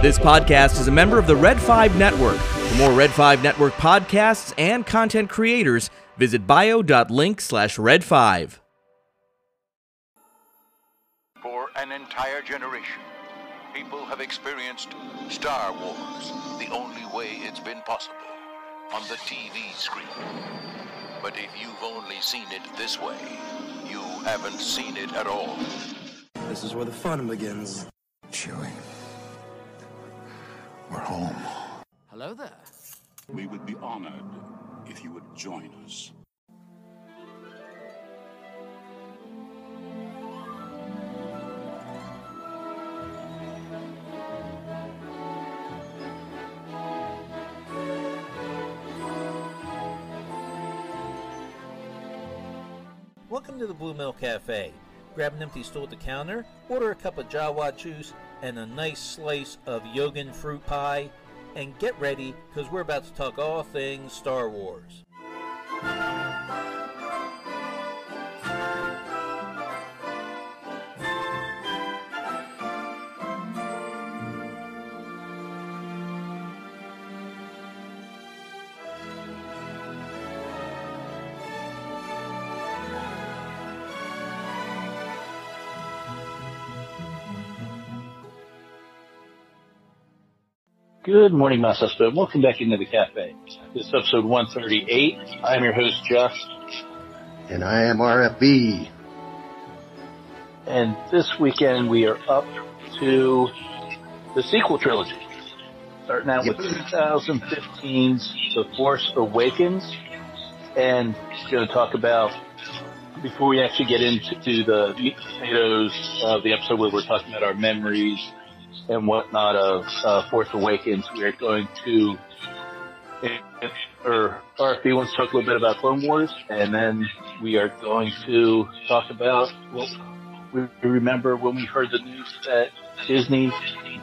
This podcast is a member of the Red 5 Network. For more Red 5 Network podcasts and content creators, visit bio.link slash red 5. For an entire generation, people have experienced Star Wars the only way it's been possible on the TV screen. But if you've only seen it this way, you haven't seen it at all. This is where the fun begins. Chewie. We're home. Hello there. We would be honored if you would join us. Welcome to the Blue Milk Cafe. Grab an empty stool at the counter, order a cup of Jawa juice and a nice slice of Jogan fruit pie, and get ready because we're about to talk all things Star Wars. Good morning, my sister. Welcome back into the cafe. This is episode 138. I'm your host, Jeff. And I am RFB. And this weekend we are up to the sequel trilogy. Starting out with 2015's The Force Awakens. And going to talk about, before we actually get into the meat and potatoes of the episode where we're talking about our memories and whatnot of uh, Force Awakens, we are going to, or RFB wants to talk a little bit about Clone Wars, and then we are going to talk about what we remember when we heard the news that Disney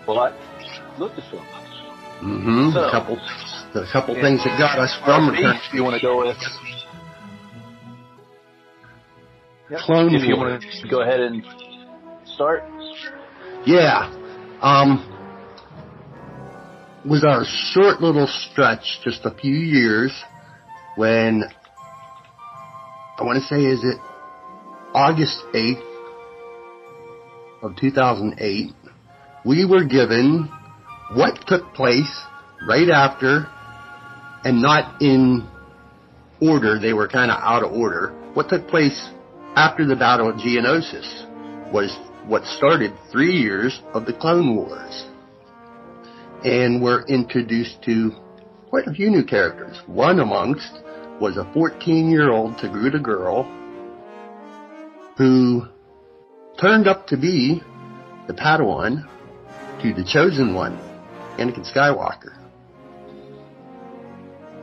bought Lucasfilm. Mm-hmm. So- a couple, a couple things that got us from Return if you want to go with. Yep. Clone if you Wars. want to go ahead and start. Yeah. Um, was our short little stretch, just a few years, when I want to say, is it August 8th of 2008? We were given what took place right after, and not in order, they were kind of out of order. What took place after the Battle of Geonosis was what started three years of the Clone Wars. And we're introduced to quite a few new characters. One amongst was a 14 year old Togruta girl who turned up to be the Padawan to the Chosen One, Anakin Skywalker.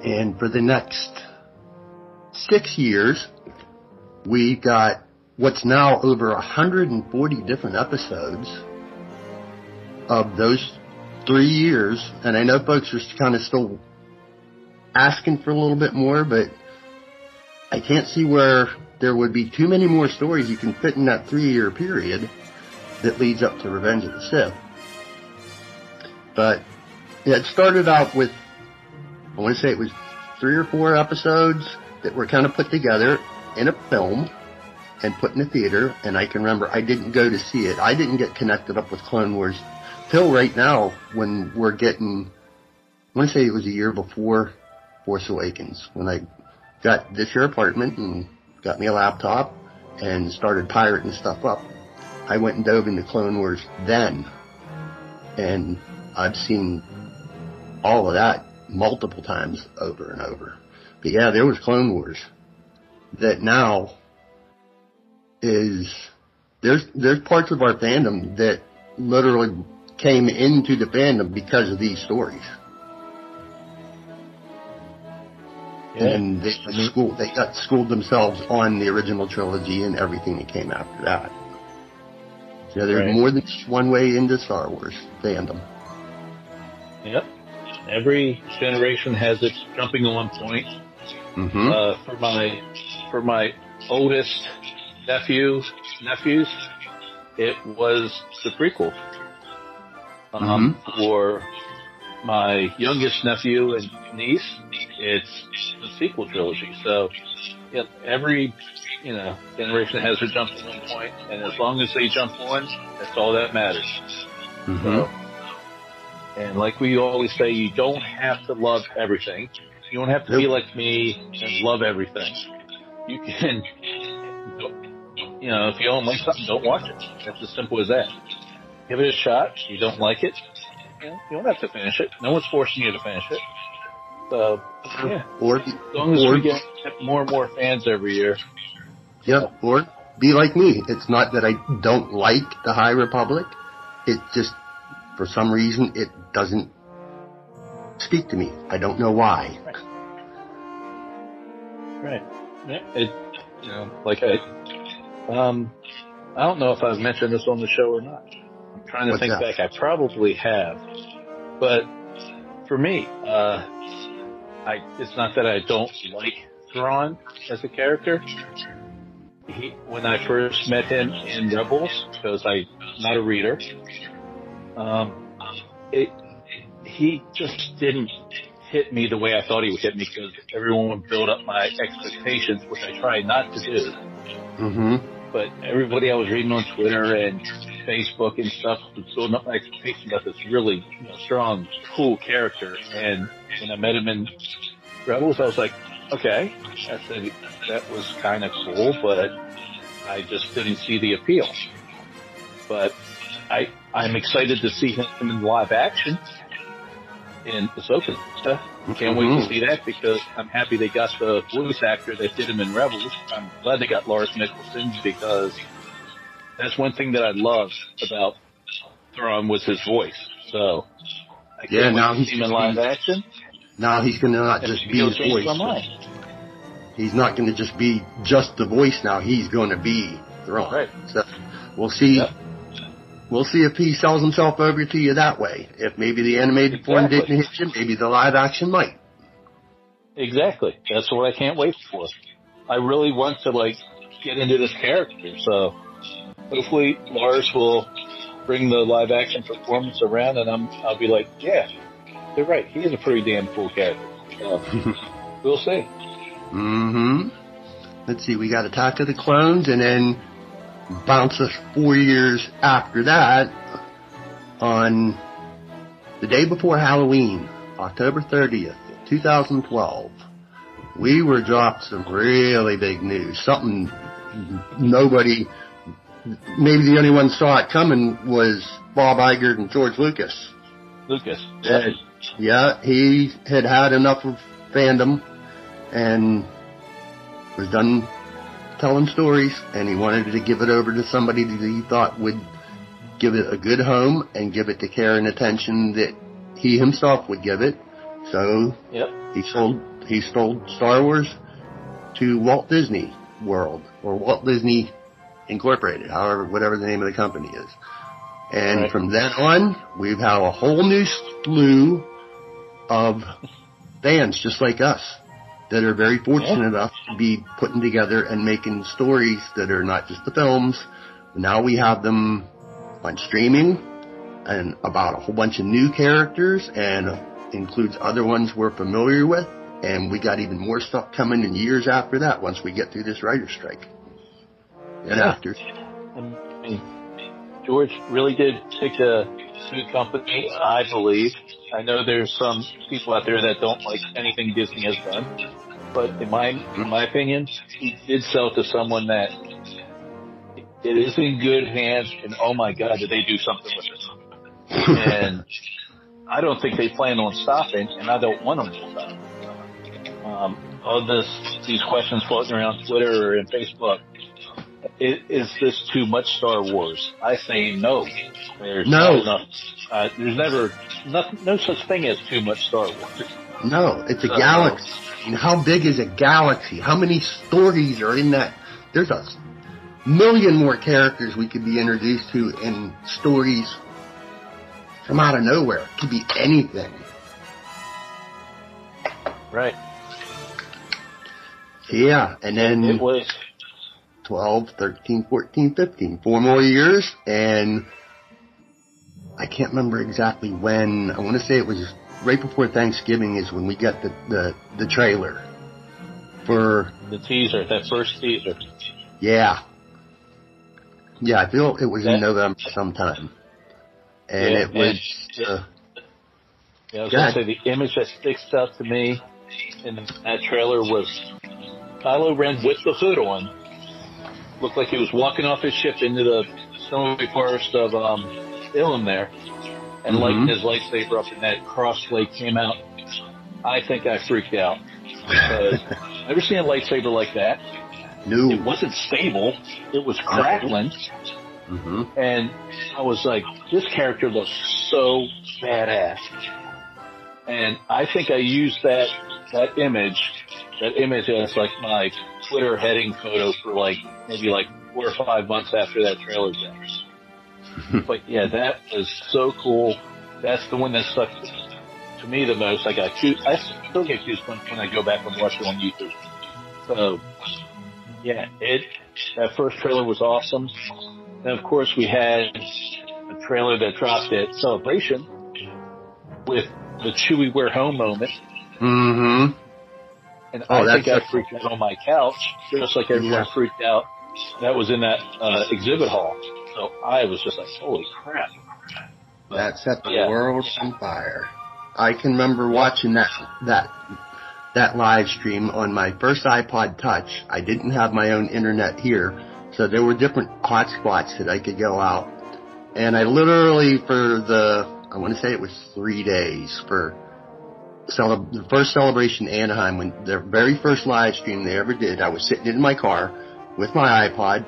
And for the next six years, we got what's now over 140 different episodes of those three years. And I know folks are kind of still asking for a little bit more, but I can't see where there would be too many more stories you can fit in that three year period that leads up to Revenge of the Sith. But yeah, it started out with, I want to say it was three or four episodes that were kind of put together in a film and put in the theater. And I can remember I didn't go to see it. I didn't get connected up with Clone Wars till right now when we're getting, I want to say it was a year before Force Awakens when I got this year apartment and got me a laptop and started pirating stuff up. I went and dove into Clone Wars then and I've seen all of that multiple times over and over. But yeah, there was Clone Wars that now is there's there's parts of our fandom that literally came into the fandom because of these stories. And they got schooled, they got schooled themselves on the original trilogy and everything that came after that. So there's Right. more than just one way into Star Wars fandom. Yep. Every generation has its jumping on point. Mm-hmm. Uh, for my for my oldest nephew nephews, it was the prequel. Um, For my youngest nephew and niece, it's the sequel trilogy. So, every you know generation has their jump on point, and as long as they jump on, that's all that matters. hmm So, and like we always say, you don't have to love everything. You don't have to be like me and love everything. You can, you know, if you don't like something, don't watch it. It's as simple as that. Give it a shot. If you don't like it, you, know, you don't have to finish it. No one's forcing you to finish it. So, yeah, Or, as long as or, we get more and more fans every year. yeah, or be like me. It's not that I don't like the High Republic. It just, for some reason, it doesn't speak to me. I don't know why. Right. Yeah. It, you know, like I, um, I don't know if I've mentioned this on the show or not. I'm trying to What's think that? back. I probably have, but for me, uh, I, it's not that I don't like Thrawn as a character. He, when I first met him in Rebels, because I'm not a reader, um, it, he just didn't hit me the way I thought he would hit me because everyone would build up my expectations, which I try not to do. hmm But everybody I was reading on Twitter and Facebook and stuff was building up my expectations about this really you know, strong, cool character. And when I met him in Rebels, I was like, okay, I said that was kind of cool, but I just didn't see the appeal. But I, I'm excited to see him in live action in Ahsoka. Can't wait to mm-hmm. see that because I'm happy they got the blues actor that did him in Rebels. I'm glad they got Lars Mikkelsen because that's one thing that I love about Thrawn was his voice. So I can't Yeah, wait now to he's see him in live be- action. Now he's going to not And just be his voice. He's not going to just be just the voice now. He's going to be Thrawn. Right. So we'll see. Yep. We'll see if he sells himself over to you that way. If maybe the animated form didn't hit you, maybe the live action might. Exactly. That's what I can't wait for. I really want to like get into this character, so hopefully Lars will bring the live action performance around and I'm I'll be like, yeah, they're right. He is a pretty damn cool character. So, we'll see. Mm-hmm. Let's see, we got Attack of the Clones and then bounce us four years after that on the day before Halloween, October 30th, 2012. We were dropped some really big news. Something nobody, maybe the only one saw it coming was Bob Iger and George Lucas. Lucas. Yeah, yeah, he had had enough of fandom and was done telling stories, and he wanted to give it over to somebody that he thought would give it a good home and give it the care and attention that he himself would give it. So Yep. he sold he sold Star Wars to Walt Disney World or Walt Disney Incorporated, however whatever the name of the company is. And Right. from then on, we've had a whole new slew of fans just like us that are very fortunate enough to be putting together and making stories that are not just the films. Now we have them on streaming and about a whole bunch of new characters and includes other ones we're familiar with. And we got even more stuff coming in years after that once we get through this writer's strike. And Yeah. after. I mean, George really did pick a good company, I believe. I know there's some people out there that don't like anything Disney has done, but in my in my opinion, he did sell to someone that it is in good hands. And oh my God, did they do something with it? And I don't think they plan on stopping, and I don't want them to stop. Um, all this these questions floating around Twitter or in Facebook is, is this too much Star Wars? I say no. There's No. enough. Uh, there's never nothing, no such thing as too much Star Wars. No, it's a galaxy. I mean, how big is a galaxy? How many stories are in that? There's a million more characters we could be introduced to in stories from out of nowhere. It could be anything. Right. Yeah, and then It was 12, 13, 14, 15. Four more years, and I can't remember exactly when. I want to say it was right before Thanksgiving is when we got the the, the trailer for The teaser, that first teaser. yeah. Yeah, I feel it was Yeah. in November sometime. And Yeah, it was, and- uh, Yeah, I was gonna say the image that sticks out to me in that trailer was Kylo Ren with the hood on. Looked like he was walking off his ship into the snowy forest of um, Ilum there, and Mhm. lighting his lightsaber up, and that crossblade came out. I think I freaked out never seen a lightsaber like that. No, It wasn't stable; it was crackling. hmm And I was like, this character looks so badass. And I think I used that, that image, that image as like my Twitter heading photo for like, maybe like four or five months after that trailer dropped. but yeah, that was so cool. That's the one that stuck to me the most. I got goose, I still get goosebumps when I go back and watch it on YouTube. So yeah, it, that first trailer was awesome. And of course, we had a trailer that dropped at Celebration with the Chewie We're Home moment. hmm And Oh, I think I freaked out on my couch, just like everyone Yeah. freaked out. That was in that uh, exhibit hall. So I was just like, holy crap. But, That set the yeah. world on fire. I can remember watching that that that live stream on my first iPod Touch. I didn't have my own internet here, so there were different hotspots that I could go out. And I literally for the I want to say it was three days for cele- the first celebration in Anaheim when their very first live stream they ever did. I was sitting in my car with my iPod,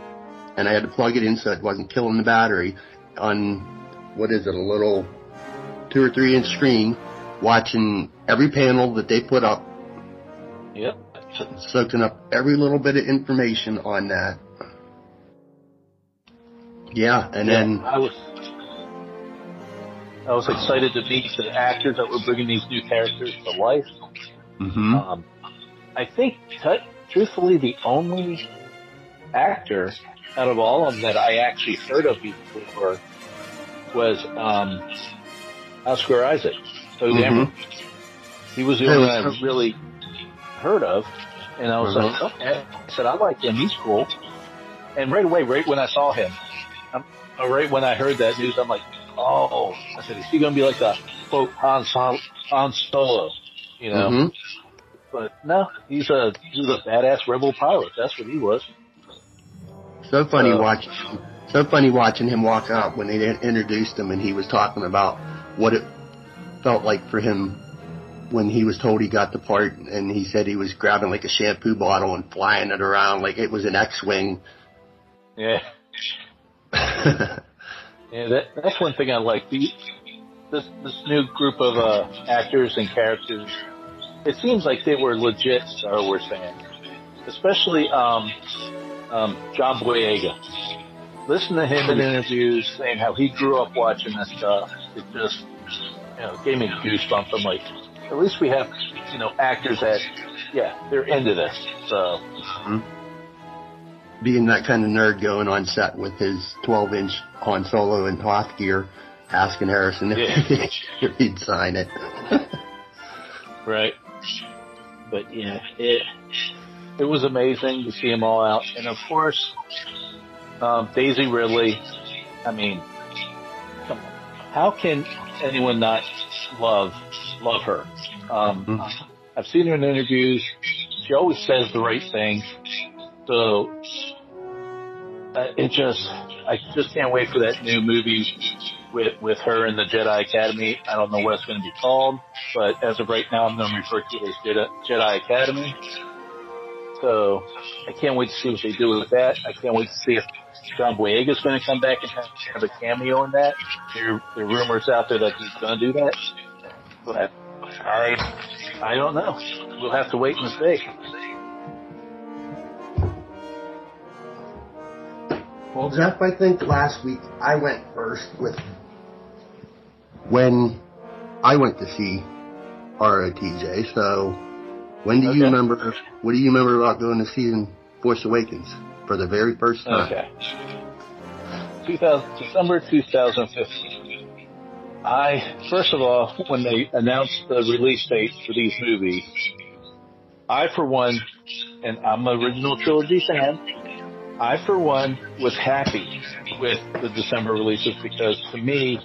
and I had to plug it in so it wasn't killing the battery on what is it, a little two or three inch screen, watching every panel that they put up, Yep. soaking up every little bit of information on that. Yeah, and then I was, I was excited to meet the actors that were bringing these new characters to life. hmm Um, I think, t- truthfully, the only actor out of all of them that I actually heard of before was um, Oscar Isaac. So Mhm. He was the only one I really heard of, and I was Mhm. like, okay. I said, I like him. He's cool. And right away, right when I saw him, um, uh, right when I heard that news, I'm like, oh, I said, is he going to be like a quote Han, Sol- Han Solo? You know. hmm But no, he's a he's a badass rebel pilot. That's what he was. so funny Uh, watching, so funny watching him walk out when they introduced him and he was talking about what it felt like for him when he was told he got the part and he said he was grabbing like a shampoo bottle and flying it around like it was an X-wing. Yeah, yeah. That that's one thing I like. The, this this new group of uh, actors and characters. It seems like they were legit Star Wars fans, especially um, um, John Boyega. Listen to him in interviews saying how he grew up watching this stuff. It just you know gave me goosebumps. I'm like, at least we have you know actors that yeah they're into this. So being that kind of nerd going on set with his 12 inch Han Solo and Hoth gear, asking Harrison if, if he'd sign it. Right. But yeah, it it was amazing to see them all out, and of course, um, Daisy Ridley. I mean, come on, how can anyone not love love her? Um, I've seen her in interviews. She always says the right thing. So Uh, it just, I just can't wait for that new movie with with her in the Jedi Academy. I don't know what it's going to be called, but as of right now, I'm going to refer to it as Jedi, Jedi Academy. So I can't wait to see what they do with that. I can't wait to see if John Boyega is going to come back and have, have a cameo in that. There, there are rumors out there that he's going to do that, but I, I don't know. We'll have to wait and see. Well, Jeff, I think last week I went first with when I went to see ROTJ. So, when do you remember? What do you remember about going to see in Force Awakens for the very first time? Okay. 2000, December 2015. I first of all, when they announced the release date for these movies, I for one, and I'm an original trilogy fan, I for one was happy with the December releases because to me,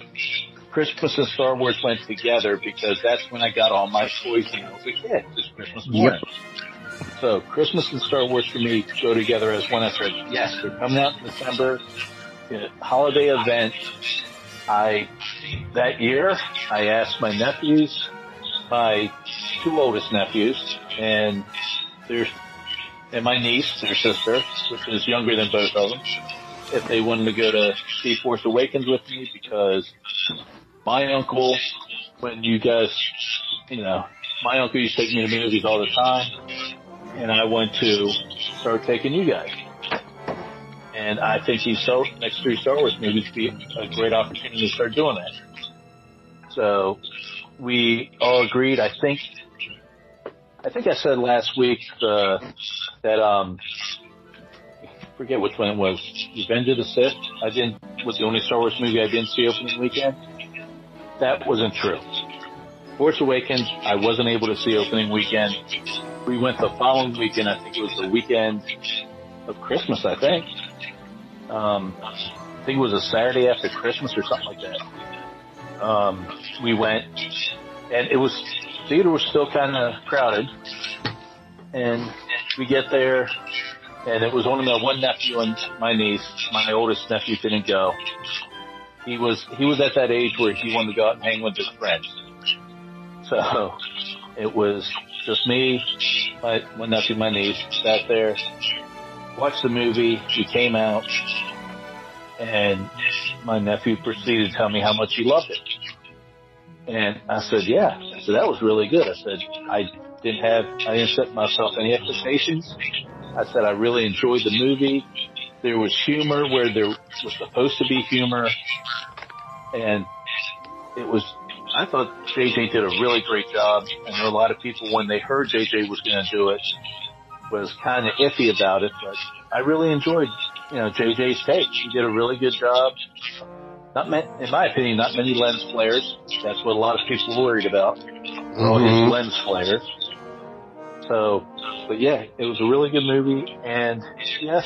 Christmas and Star Wars went together because that's when I got all my toys when I was a kid. This Christmas morning. So Christmas and Star Wars for me go together as one. I said, yes, they're coming out in December. Holiday event. I that year I asked my nephews, my two oldest nephews, and their and my niece, their sister, which is younger than both of them, if they wanted to go to see Force Awakens with me because my uncle, when you guys, you know, my uncle used to take me to movies all the time, and I want to start taking you guys. And I think these Star, next three Star Wars movies would be a great opportunity to start doing that. So we all agreed. I think, I think I said last week uh, that um, forget which one it was. Revenge of the Sith. I didn't was the only Star Wars movie I didn't see opening weekend. That wasn't true. Force Awakens, I wasn't able to see opening weekend. We went the following weekend. I think it was the weekend of Christmas. I think. Um, I think it was a Saturday after Christmas or something like that. Um, we went, and it was theater was still kind of crowded, and we get there, and it was only my one nephew and my niece. My oldest nephew didn't go. He was he was at that age where he wanted to go out and hang with his friends. So it was just me, my one nephew, my niece, sat there, watched the movie. We came out, and my nephew proceeded to tell me how much he loved it. And I said, yeah. Said, that was really good. I said, I didn't have, I didn't set myself any expectations. I said, I really enjoyed the movie. There was humor where there was supposed to be humor. And it was, I thought JJ did a really great job. I know a lot of people, when they heard JJ was going to do it, was kind of iffy about it, but I really enjoyed, you know, JJ's take. He did a really good job. Not ma- in my opinion, not many lens flares. That's what a lot of people are worried about. All Mhm. his lens flares. So, but yeah, it was a really good movie. And yes,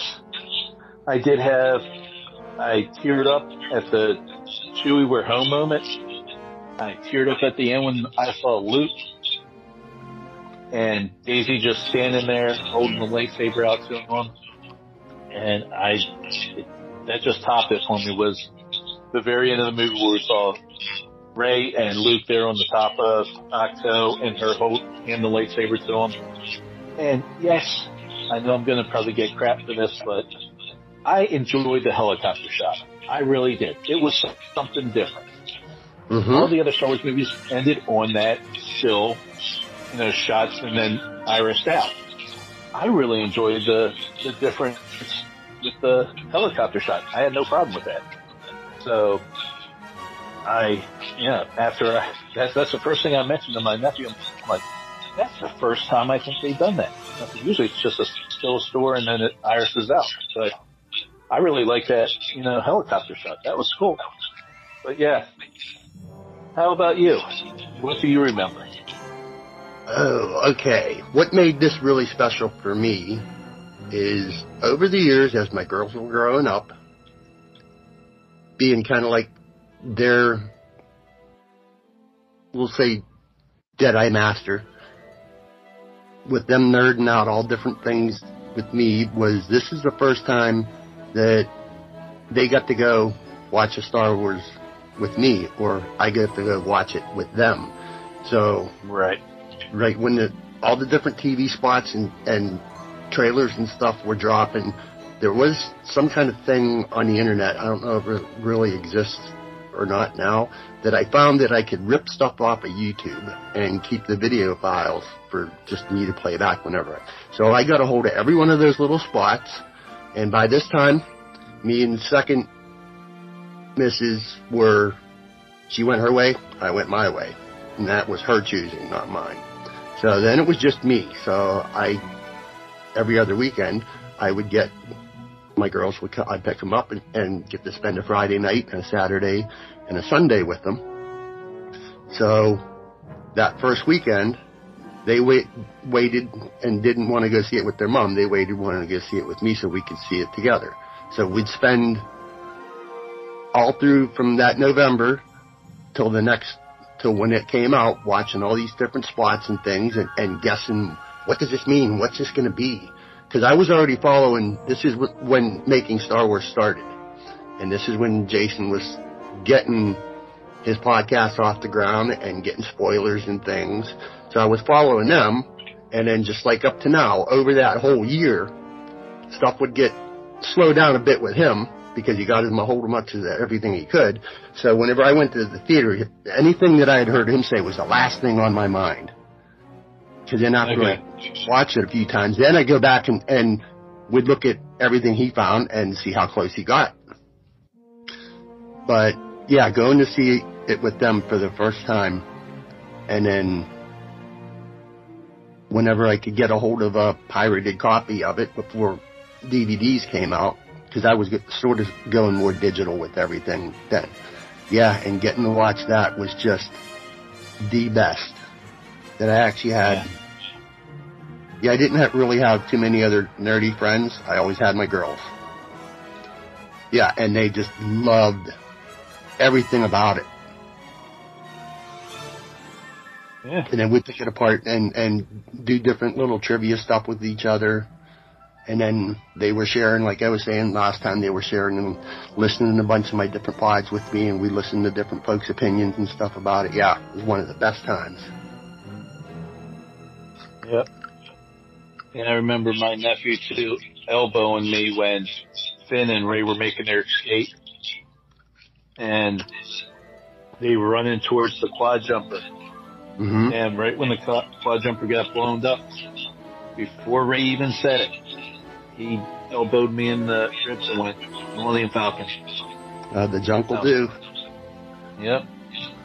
I did have, I teared up at the Chewie we're home moment. I teared up at the end when I saw Luke and Daisy just standing there holding the lightsaber out to him. And I, it, that just topped it for me was the very end of the movie where we saw Rey and Luke there on the top of Ahch-To and her hold, hand the lightsaber to him. And yes, I know I'm gonna probably get crap for this, but I enjoyed the helicopter shot. I really did. It was something different. All Mm-hmm. the other Star Wars movies ended on that still, you know, shots and then irised out. I really enjoyed the the difference with the helicopter shot. I had no problem with that. So, I, yeah, after I, that's that's the first thing I mentioned to my nephew. I'm like, that's the first time I think they've done that. Usually it's just a still store and then it irises out. But I really like that, you know, helicopter shot. That was cool. But yeah, how about you? What do you remember? Oh, okay. What made this really special for me is over the years, as my girls were growing up, being kind of like their, we'll say, Jedi Master, with them nerding out all different things with me, was this is the first time that they got to go watch a Star Wars with me, or I get to go watch it with them. So Right. right when the all the different TV spots and and trailers and stuff were dropping, there was some kind of thing on the internet. I don't know if it really exists or not now. That I found that I could rip stuff off of YouTube and keep the video files for just me to play back whenever. So I got a hold of every one of those little spots, and by this time, me and second Mrs. were. She went her way, I went my way and that was her choosing, not mine. So then it was just me. So I, every other weekend, I would get my girls would I'd pick them up and, and get to spend a Friday night and a Saturday and a Sunday with them, So that first weekend, they wait, waited and didn't want to go see it with their mom. They waited, wanted to go see it with me so we could see it together. So we'd spend all through from that November till the next, till when it came out, watching all these different spots and things and, and guessing what does this mean? What's this going to be? Because I was already following. This is when making Star Wars started, and this is when Jason was getting his podcast off the ground and getting spoilers and things. So I was following them, and then just like up to now, over that whole year, stuff would get slowed down a bit with him because he got him a hold of much of everything he could. So whenever I went to the theater, anything that I had heard him say was the last thing on my mind. Because then after Okay. I watch it a few times, then I go back and, and would look at everything he found and see how close he got. But yeah, going to see it with them for the first time, and then whenever I could get a hold of a pirated copy of it before DVDs came out, because I was sort of going more digital with everything then. Yeah, and getting to watch that was just the best that I actually had. Yeah, I didn't have, really have too many other nerdy friends. I always had my girls. Yeah, and they just loved everything about it. Yeah. And then we'd pick it apart and, and do different little trivia stuff with each other. And then they were sharing, like I was saying last time, they were sharing and listening to a bunch of my different pods with me, and we listened to different folks' opinions and stuff about it. Yeah, it was one of the best times. Yep. And I remember my nephew too elbowing me when Finn and Rey were making their escape. And they were running towards the quad jumper. hmm And right when the quad quad jumper got blown up, before Rey even said it, he elbowed me in the ribs and went, Millennium Falcon. Uh, the junk will do. Yep.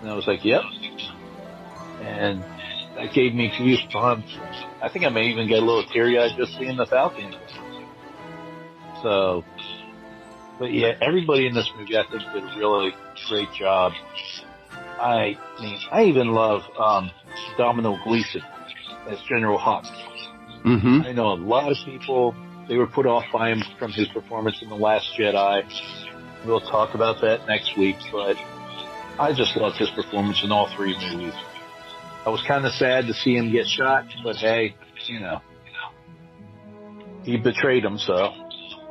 And I was like, yep. And that gave me goosebumps. I think I may even get a little teary eyed just seeing the Falcon. So, but yeah, everybody in this movie I think did a really great job. I mean, I even love, um, Domhnall Gleeson as General Hux. hmm I know a lot of people, they were put off by him from his performance in The Last Jedi. We'll talk about that next week, but I just loved his performance in all three movies. I was kind of sad to see him get shot, but hey, you know, he betrayed him, so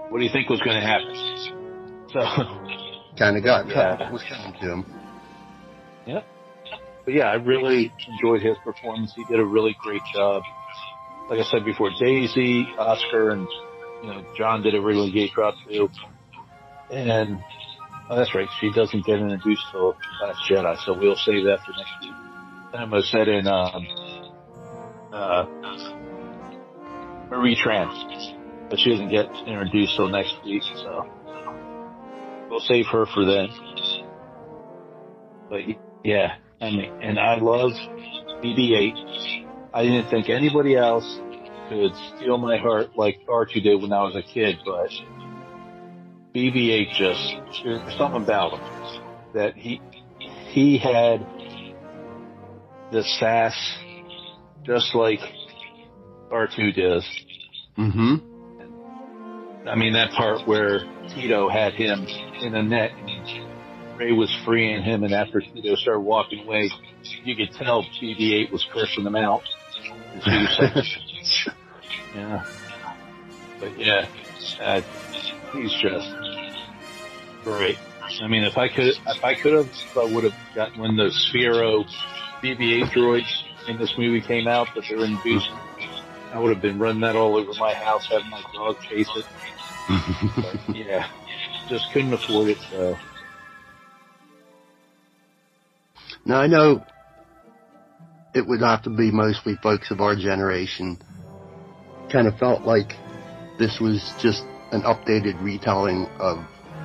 what do you think was going to happen? So, Kind of got Yeah. what was coming to him. Yeah, but yeah, I really enjoyed his performance. He did a really great job. Like I said before, Daisy, Oscar, and you know John did a really great job too. And oh, that's right, she doesn't get introduced till Last Jedi, so we'll save that for next week. And I said in um, uh, Marie Tran, but she doesn't get introduced till next week, so we'll save her for then. But yeah, mean, and I love BB-8. I didn't think anybody else could steal my heart like R2 did when I was a kid, but BB-8 just, there's something about him that he, he had the sass just like R2 does. hmm I mean, that part where Teedo had him in a net and Rey was freeing him, and after Teedo started walking away, you could tell BB-8 was cursing him out. And she was like, yeah. But yeah, uh, he's just great. I mean, if I could, if I could have, I would have gotten when the Sphero BB-8 droids in this movie came out but they were introduced. I would have been running that all over my house, having my dog chase it. But yeah, just couldn't afford it. So Now I know it would have to be mostly folks of our generation kind of felt like this was just an updated retelling of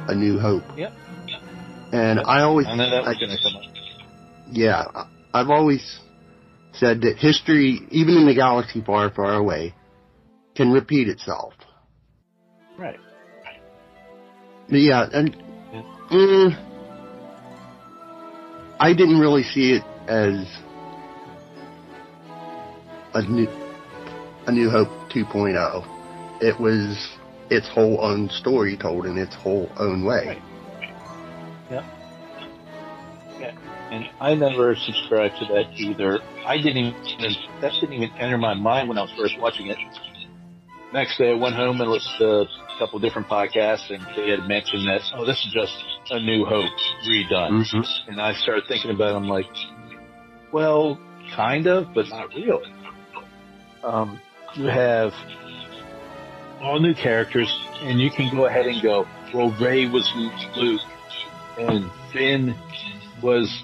A New Hope. Yep. And I always, I know that was I- going to come up. yeah, I've always said that history, even in the galaxy far, far away, can repeat itself. Right. But yeah, and mm, I didn't really see it as a new a New Hope 2.0. It was its whole own story told in its whole own way. Yeah. Yeah. And I never subscribed to that either. I didn't even, that didn't even enter my mind when I was first watching it. Next day I went home and listened to a couple different podcasts and they had mentioned that, oh, this is just a New Hope redone. Mm-hmm. And I started thinking about it. I'm like, well, kind of, but not really. Um, you have all new characters, and you can go ahead and go, well, Rey was Luke, and Finn was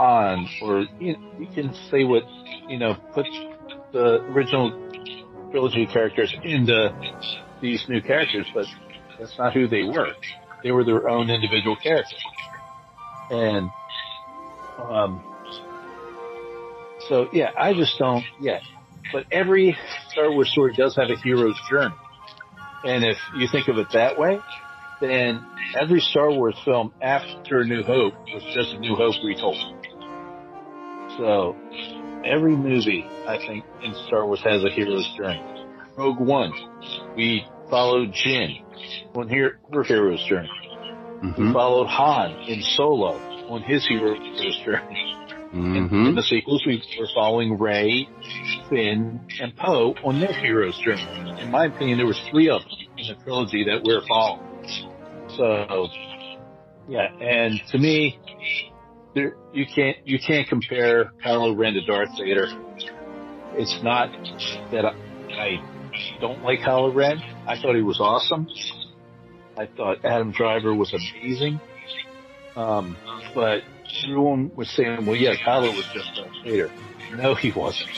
Or you, you can say what, you know, put the original trilogy characters into these new characters, but that's not who they were. They were their own individual characters. And, um, so yeah, I just don't, yeah, but every Star Wars story does have a hero's journey. And if you think of it that way, then every Star Wars film after New Hope was just a New Hope retold. So every movie, I think, in Star Wars has a hero's journey. Rogue One, we followed Jyn on her, her hero's journey. Mm-hmm. We followed Han in Solo on his hero's journey. Mm-hmm. In the sequels, we were following Rey, Finn, and Poe on their hero's journey. In my opinion, there was three of them in the trilogy that we're following. So, yeah, and to me, there, you can't you can't compare Kylo Ren to Darth Vader. It's not that I, I don't like Kylo Ren. I thought he was awesome. I thought Adam Driver was amazing. Um, but everyone was saying, well, yeah, Kylo was just Darth Vader. No, he wasn't.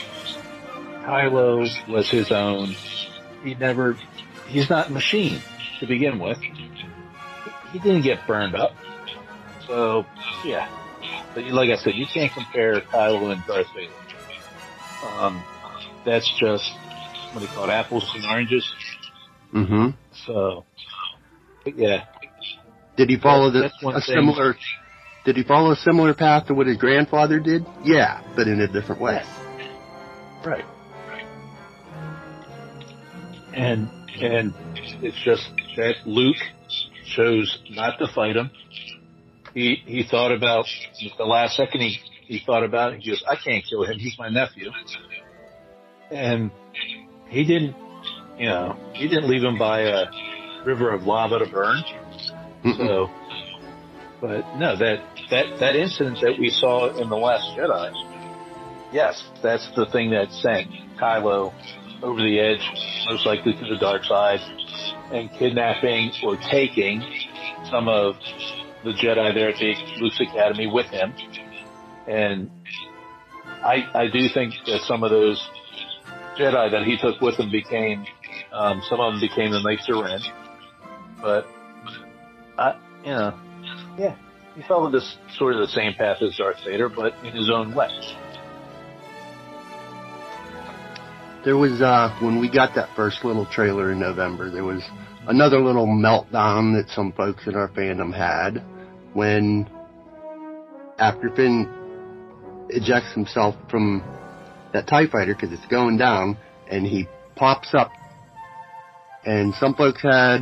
Kylo was his own. He never, he's not a machine to begin with. He didn't get burned up. So, yeah. But like I said, you can't compare Kylo and Darth Vader. Um, that's just, what do you call it, apples and oranges. Mm-hmm. So, yeah. Did he follow the, That's a thing. similar? Did he follow a similar path to what his grandfather did? Yeah, but in a different way. Right. Right. And and it's just that Luke chose not to fight him. He he thought about the last second he he thought about it. He goes, I can't kill him. He's my nephew. And he didn't, you know, he didn't leave him by a river of lava to burn. Mm-mm. So, but no, that that that incident that we saw in the Last Jedi, yes, that's the thing that sent Kylo over the edge, most likely to the dark side, and kidnapping or taking some of the Jedi there at the Luke's Academy with him. And I I do think that some of those Jedi that he took with him became um, some of them became the Knights of Ren, but I you know yeah he followed this sort of the same path as Darth Vader, but in his own way. There was uh when we got that first little trailer in November, there was another little meltdown that some folks in our fandom had when after Finn ejects himself from that TIE fighter because it's going down and he pops up and some folks had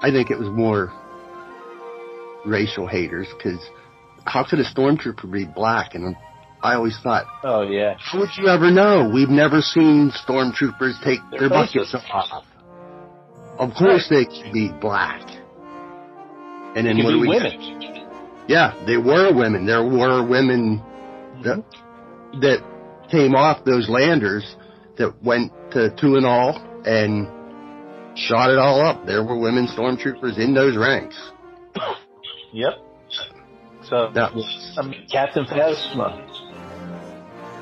I think it was more racial haters because how could a stormtrooper be black and I always thought Oh yeah, how would you ever know? We've never seen stormtroopers take Their their buckets off. Of course they could be black. And then what do we women. Yeah, they were women. There were women that that came off those landers that went to Tuanul and shot it all up. There were women stormtroopers in those ranks. Yep. So That was I mean, Captain Phasma.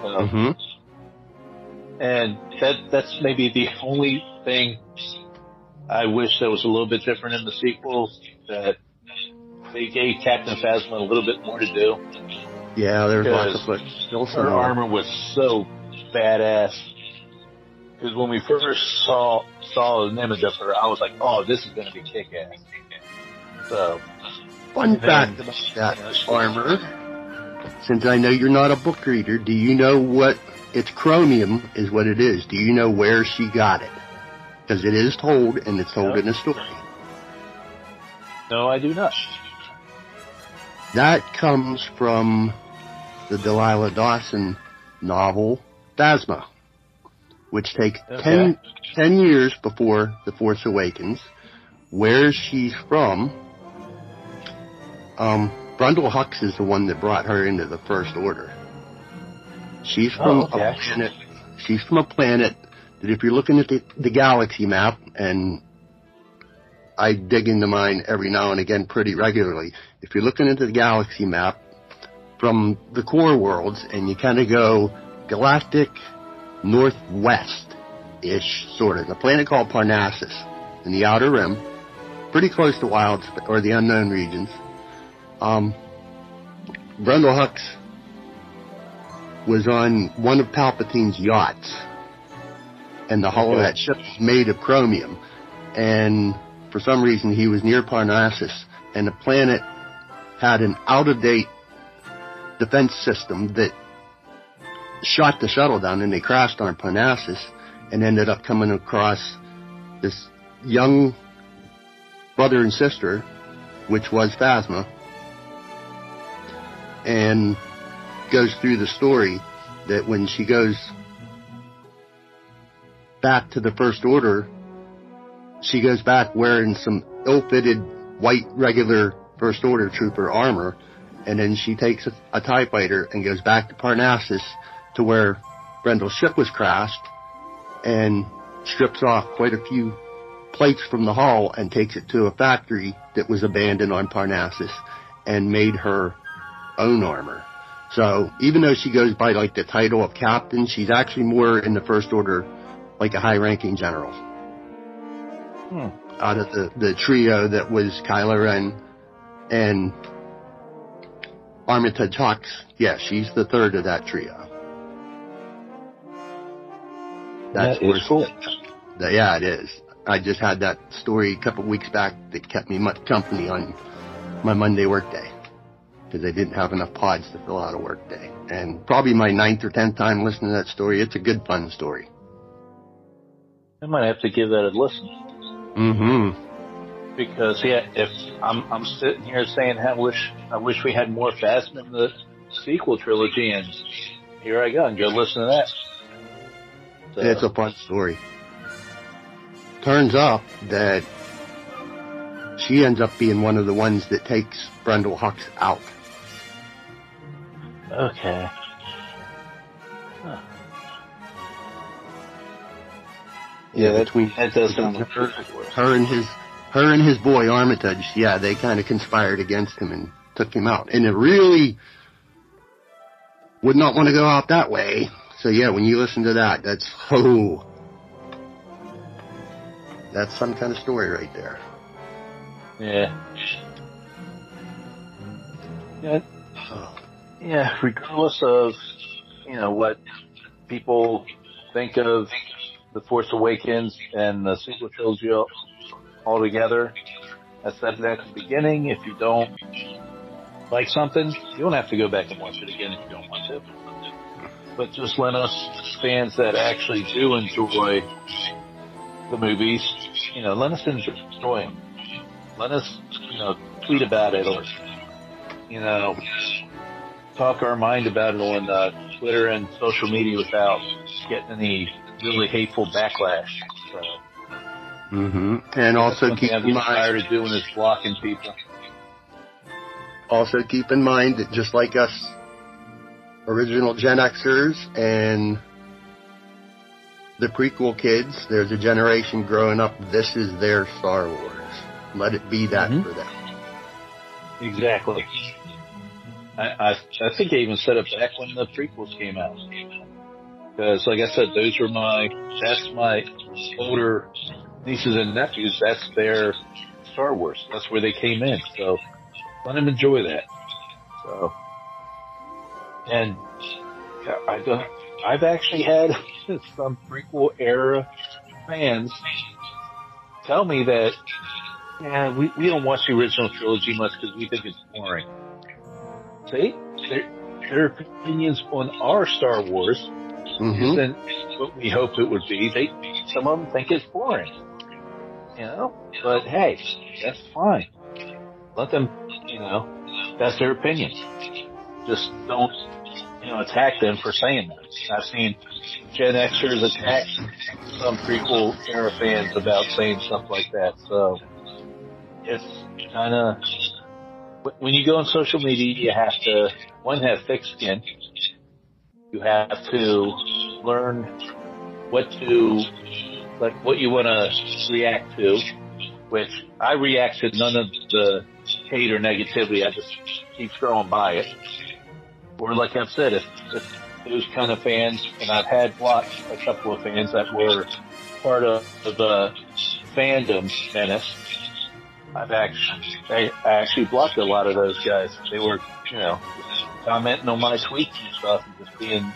Um, hmm And that that's maybe the only thing I wish that was a little bit different in the sequels. That they gave Captain Phasma a little bit more to do. Yeah, there's lots of but still some Her armor was so badass. Because when we first saw saw an image of her, I was like, "Oh, this is going to be kick ass." So Fun fact about that armor. since I know you're not a book reader, do you know what it's chromium is what it is? Do you know where she got it? Because it is told and it's told No. in a story. No, I do not. That comes from the Delilah Dawson novel Phasma, which takes Okay. ten, 10 years before The Force Awakens. Where she's from, um, Brendol Hux is the one that brought her into the First Order. She's from Oh, okay. a planet. She's from a planet that, if you're looking at the, the galaxy map, and I dig into mine every now and again pretty regularly. If you're looking into the galaxy map from the core worlds, and you kind of go galactic northwest-ish, sort of, a planet called Parnassos in the outer rim, pretty close to Wild or the unknown regions. Um, Brendol Hux was on one of Palpatine's yachts, and the hull of that ship was made of chromium. And for some reason, he was near Parnassos, and the planet had an out-of-date defense system that shot the shuttle down, and they crashed on Parnassos, and ended up coming across this young brother and sister, which was Phasma, and goes through the story that when she goes back to the First Order, she goes back wearing some ill-fitted white regular First Order trooper armor, and then she takes a, a TIE fighter and goes back to Parnassos to where Brendol's ship was crashed and strips off quite a few plates from the hull and takes it to a factory that was abandoned on Parnassos and made her own armor. So even though she goes by like the title of captain, she's actually more in the first order like a high ranking general. Hmm. Out of the, the trio that was Kylo Ren and Armitage Hux. yeah, she's the third of that trio. That is cool. that- yeah, it is. I just had that story a couple weeks back that kept me much company on my Monday workday because I didn't have enough pods to fill out a workday. And probably my ninth or tenth time listening to that story. It's a good, fun story. I might have to give that a listen Mm-hmm. because yeah, if I'm I'm sitting here saying I wish I wish we had more Phasma in the sequel trilogy, and here I go and go listen to that. So, It's a fun story. Turns out that she ends up being one of the ones that takes Brendol Hux out. okay. Yeah, that, between that does sound like her, perfect her and his her and his boy Armitage, yeah, they kind of conspired against him and took him out. And it really would not want to go out that way. So yeah, when you listen to that, that's oh, that's some kind of story right there. Yeah. Yeah. Yeah, regardless of, you know, what people think of The Force Awakens and the sequel trilogy al- altogether, I said that at the beginning, if you don't like something, you don't have to go back and watch it again if you don't want to. But just let us fans that actually do enjoy the movies, you know, let us enjoy them. Let us, you know, tweet about it or, you know, talk our mind about it on uh, Twitter and social media without getting any really hateful backlash. So, hmm And also keep in getting tired mind, of doing is blocking people. also keep in mind that just like us, original Gen Xers and the prequel kids, there's a generation growing up. This is their Star Wars. Let it be that Mhm. for them. Exactly. I, I I think I even said it back when the prequels came out. Because, like I said, those were my that's my older nieces and nephews. That's their Star Wars. That's where they came in. So let them enjoy that. So, and. I've actually had some prequel era fans tell me that yeah, we, we don't watch the original trilogy much because we think it's boring. See, there, their opinions on our Star Wars hmm isn't what we hoped it would be. They some of them think it's boring, you know. But hey, that's fine. Let them, you know, that's their opinion. Just don't, you know, attack them for saying that. I've seen Gen Xers attack some prequel era fans about saying stuff like that. So it's kind of when you go on social media, you have to one have thick skin. You have to learn what to like what you want to react to. Which I react to none of the hate or negativity. I just keep scrolling by it. Or like I've said, if, if those kind of fans, and I've had blocked a couple of fans that were part of the fandom menace. I've actually, I, I actually blocked a lot of those guys. They were, you know, commenting on my tweets and stuff and just being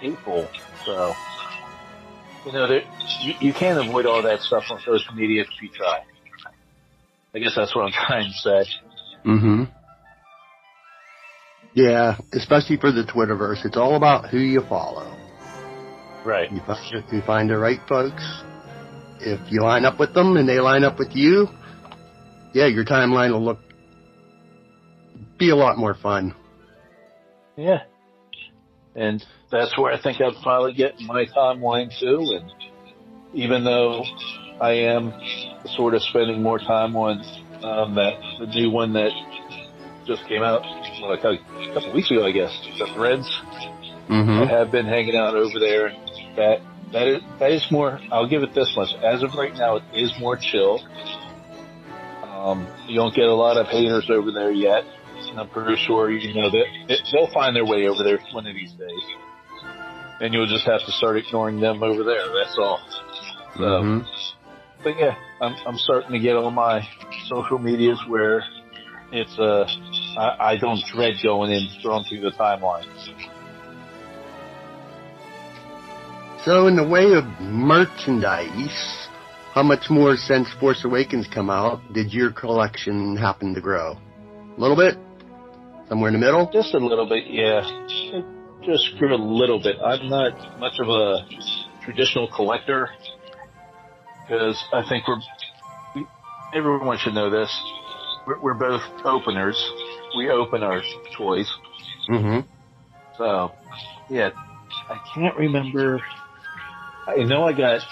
hateful. So, you know, there, you, you can't avoid all that stuff on social media if you try. I guess that's what I'm trying to say. Mm hmm Yeah, especially for the Twitterverse, it's all about who you follow. Right. You find, you find the right folks. If you line up with them and they line up with you, yeah, your timeline will look be a lot more fun. Yeah. And that's where I think I'd finally get my timeline too. And even though I am sort of spending more time on um, that the new one that just came out well, a couple weeks ago, I guess, the Threads. I Mm-hmm. have been hanging out over there. That that is that is more. I'll give it this much. As of right now, it is more chill. Um, you don't get a lot of haters over there yet. And I'm pretty sure you know that they'll find their way over there one of these days. And you'll just have to start ignoring them over there. That's all. So, Mhm. but yeah, I'm I'm starting to get on my social medias where it's uh I, I don't dread going in scrolling through the timeline. So, in the way of merchandise, how much more since Force Awakens come out did your collection happen to grow? A little bit? Somewhere in the middle? Just a little bit, yeah. It just grew a little bit. I'm not much of a traditional collector because I think we're, we, everyone should know this. We're, we're both openers. We open our toys. Mm-hmm. So, yeah, I can't remember. I know I got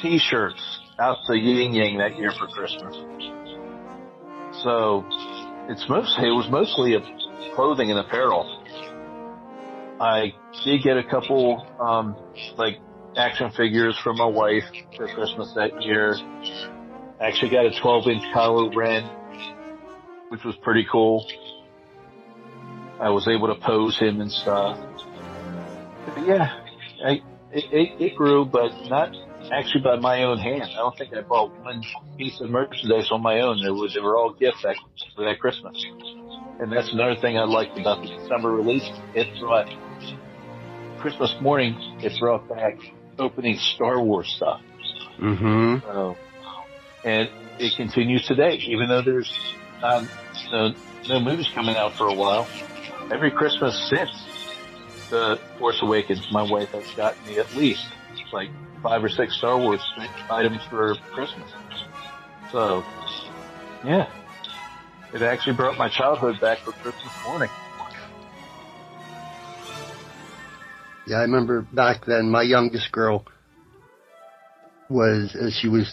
t-shirts out to Yin Yang that year for Christmas. So, it's mostly, it was mostly a clothing and apparel. I did get a couple, um, like action figures for my wife for Christmas that year. Actually got a 12 inch Kylo Ren, which was pretty cool. I was able to pose him and stuff. But yeah, I, it, it, it grew, but not actually by my own hand. I don't think I bought one piece of merchandise on my own. They were, they were all gifts that, for that Christmas. And that's another thing I liked about the December release. It brought, Christmas morning, it brought back opening Star Wars stuff. Mm-hmm. So, and it continues today, even though there's um, no, no movies coming out for a while. Every Christmas since the Force Awakens, my wife has gotten me at least like five or six Star Wars items for Christmas. So, yeah, it actually brought my childhood back for Christmas morning. Yeah, I remember back then my youngest girl was, as she was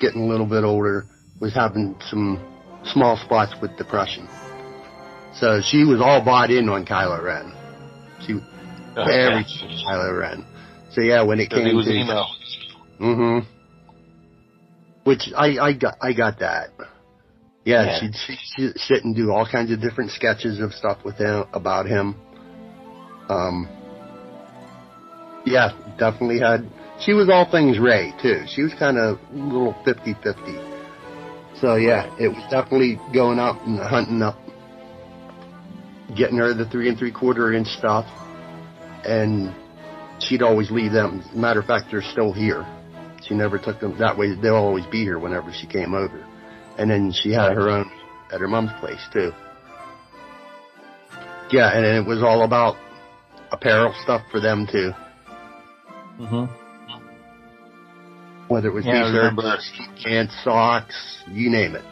getting a little bit older, was having some small spots with depression. So she was all bought in on Kylo Ren. She, everything was Kylo Ren. So yeah, when it came he was to, emo. hmm Which I, I got, I got that. Yeah, Yeah. she'd, she'd, she'd sit and do all kinds of different sketches of stuff with him, about him. Um, yeah, definitely had, she was all things Rey too. She was kind of a little 50-50. So yeah, it was definitely going out and hunting up, getting her the three and three quarter inch stuff. And she'd always leave them. Matter of fact, they're still here. She never took them that way. They'll always be here whenever she came over. And then she had her own at her mom's place too. Yeah, and it was all about apparel stuff for them too. Mm-hmm. Whether it was Yeah, t-shirts, pants, socks, you name it.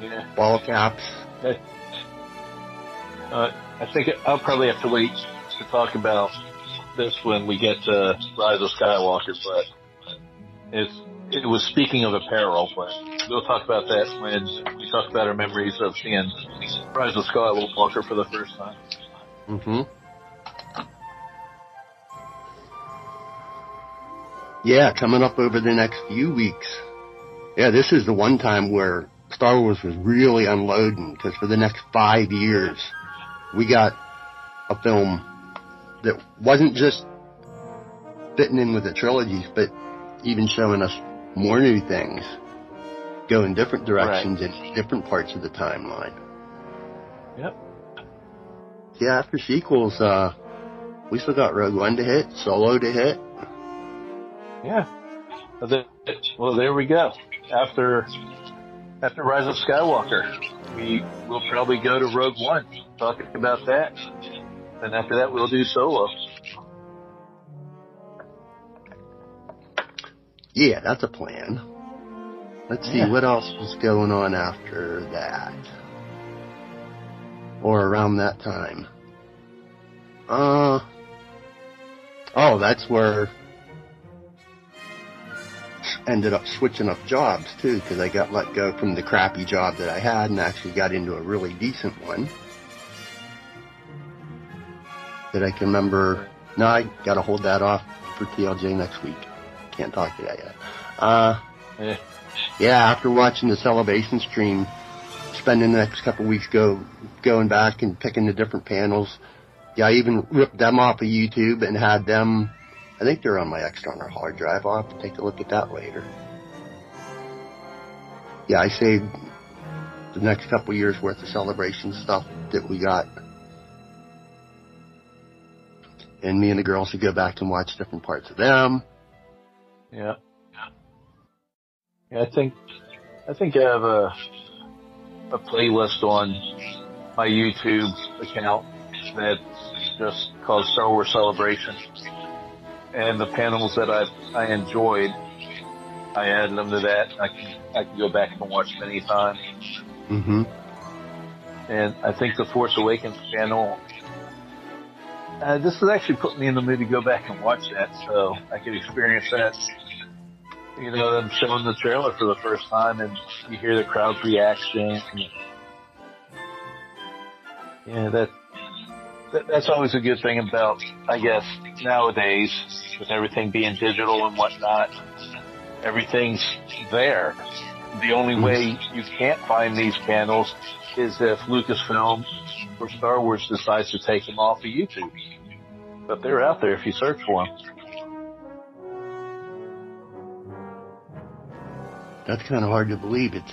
Yeah. Ball caps. Uh, I think I'll probably have to wait to talk about this when we get to Rise of Skywalker, but it's, it was speaking of apparel, but we'll talk about that when we talk about our memories of seeing Rise of Skywalker for the first time. Mm-hmm. Yeah, coming up over the next few weeks. Yeah, this is the one time where Star Wars was really unloading because for the next five years, we got a film that wasn't just fitting in with the trilogies, but even showing us more new things, going different directions in different parts of the timeline. Yep. Yeah, after sequels, uh, we still got Rogue One to hit, Solo to hit. Yeah. Well, there- Well, there we go. After after Rise of Skywalker, we will probably go to Rogue One, talk about that, and after that we'll do Solo. Yeah, that's a plan. Let's see Yeah. what else was going on after that. Or around that time. Uh Oh, that's where ended up switching up jobs too because I got let go from the crappy job that I had and actually got into a really decent one. That I can remember. No, I got to hold that off for TLJ next week. Can't talk to that yet. Uh, Yeah. yeah, after watching the celebration stream, spending the next couple of weeks go going back and picking the different panels. Yeah, I even ripped them off of YouTube and had them. I think they're on my external hard drive. I'll have to take a look at that later. Yeah, I saved the next couple of years worth of celebration stuff that we got. And me and the girls would go back and watch different parts of them. Yeah. Yeah, I think I think I have a a playlist on my YouTube account that's just called Star Wars Celebration. And the panels that I I enjoyed, I add them to that. I can I can go back and watch many times. Mm-hmm. And I think the Force Awakens panel. Uh, this has actually put me in the mood to go back and watch that, so I could experience that. You know, them showing the trailer for the first time, and you hear the crowd's reaction. Yeah, that, that that's always a good thing about, I guess, nowadays with everything being digital and whatnot. Everything's there. The only way you can't find these panels is if Lucasfilm or Star Wars decides to take them off of YouTube. But they're out there if you search for them. That's kind of hard to believe. It's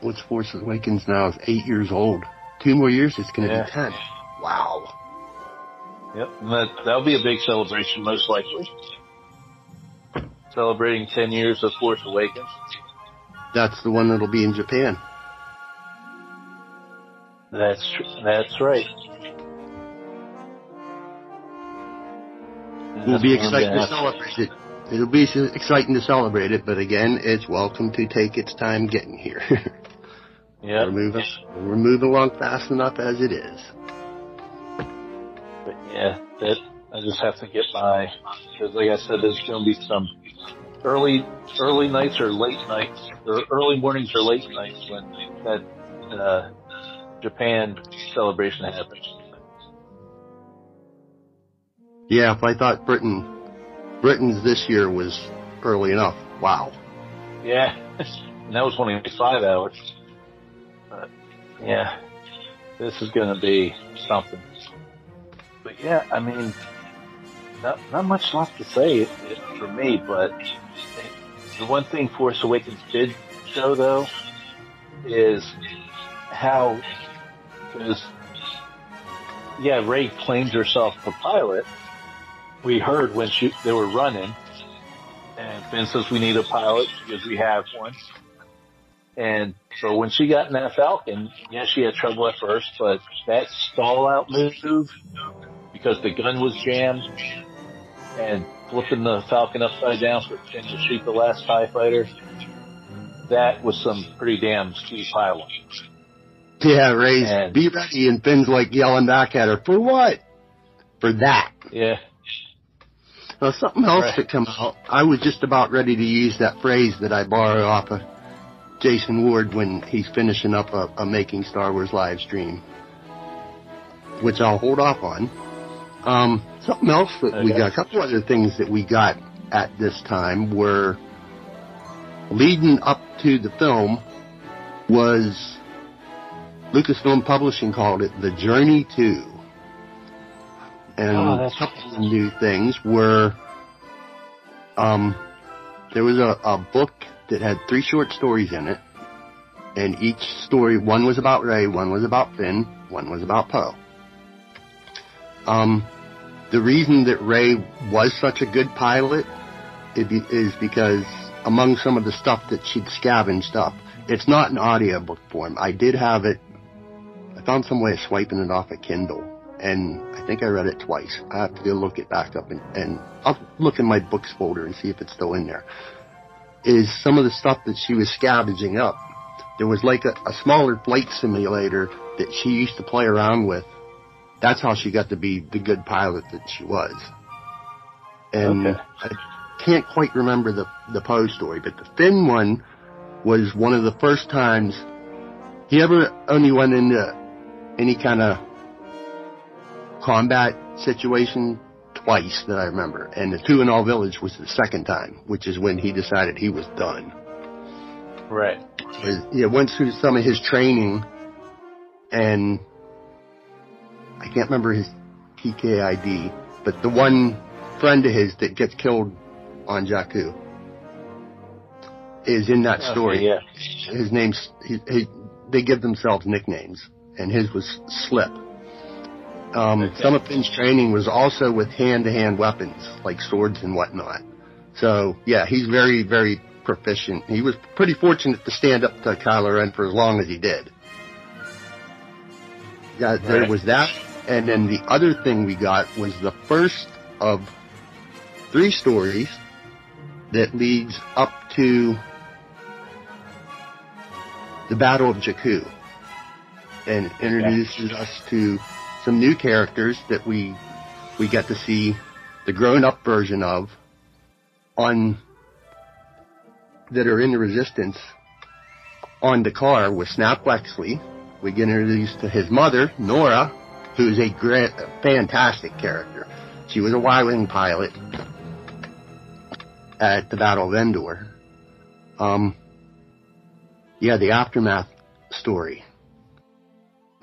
what's Force Awakens now is eight years old. Two more years, it's going to Yeah. be ten. Wow. Yep, and that that'll be a big celebration, most likely. Celebrating 10 years of Force Awakens. That's the one that'll be in Japan. That's tr- that's right. And We'll be excited gonna celebrate it. It'll be exciting to celebrate it, but again, it's welcome to take its time getting here. yeah, we're moving, we're moving along fast enough as it is. But yeah, that I just have to get my because, like I said, there's going to be some early early nights or late nights or early mornings or late nights when that uh, Japan celebration happens. Yeah, if I thought Britain, Britain's this year was early enough. Wow. Yeah, and that was only five hours. But yeah, this is going to be something. But yeah, I mean, not not much left to say it, it, for me. But the one thing Force Awakens did show, though, is how because yeah, Rey claims herself a pilot. We heard when she they were running, and Finn says we need a pilot because we have one. And so when she got in that Falcon, yeah, she had trouble at first, but that stall out move, because the gun was jammed, and flipping the Falcon upside down for Finn to shoot the last TIE fighter, that was some pretty damn sweet pilot. Yeah, Rey's And- be ready, and Finn's like yelling back at her for what? For that. Yeah. Now something else Right. that come out. I was just about ready to use that phrase that I borrowed off of Jason Ward when he's finishing up a, a Making Star Wars live stream, which I'll hold off on. Um, something else that we got, a couple other things that we got at this time were leading up to the film was Lucasfilm Publishing called it The Journey to. And Oh, a couple of new things were, um, there was a, a book that had three short stories in it, and each story, one was about Rey, one was about Finn, one was about Poe. Um, the reason that Rey was such a good pilot is because among some of the stuff that she'd scavenged up, it's not an audiobook form. I did have it. Found some way of swiping it off a Kindle, and I think I read it twice. I have to go look it back up, and, and I'll look in my books folder and see if it's still in there. Is some of the stuff that she was scavenging up. There was like a, a smaller flight simulator that she used to play around with. That's how she got to be the good pilot that she was. And Okay. I can't quite remember the the Poe story, but the Finn one was one of the first times he ever only went into any kind of combat situation twice that I remember, and the Tuanul village was the second time, which is when he decided he was done. Right. Yeah, went through some of his training, and I can't remember his PKID, but the one friend of his that gets killed on Jakku is in that story. Okay, yeah. His name's he, he, they give themselves nicknames, and his was Slip. Um, Okay. Some of Finn's training was also with hand-to-hand weapons, like swords and whatnot. So yeah, he's very, very proficient. He was pretty fortunate to stand up to Kylo Ren for as long as he did. Yeah, there Right. was that, and then the other thing we got was the first of three stories that leads up to the Battle of Jakku, and introduces us to some new characters that we we get to see the grown-up version of on that are in the Resistance on the car with Snap Wexley. We get introduced to his mother, Norra, who's a great, fantastic character. She was a Y-wing pilot at the Battle of Endor. Um, yeah, the aftermath story.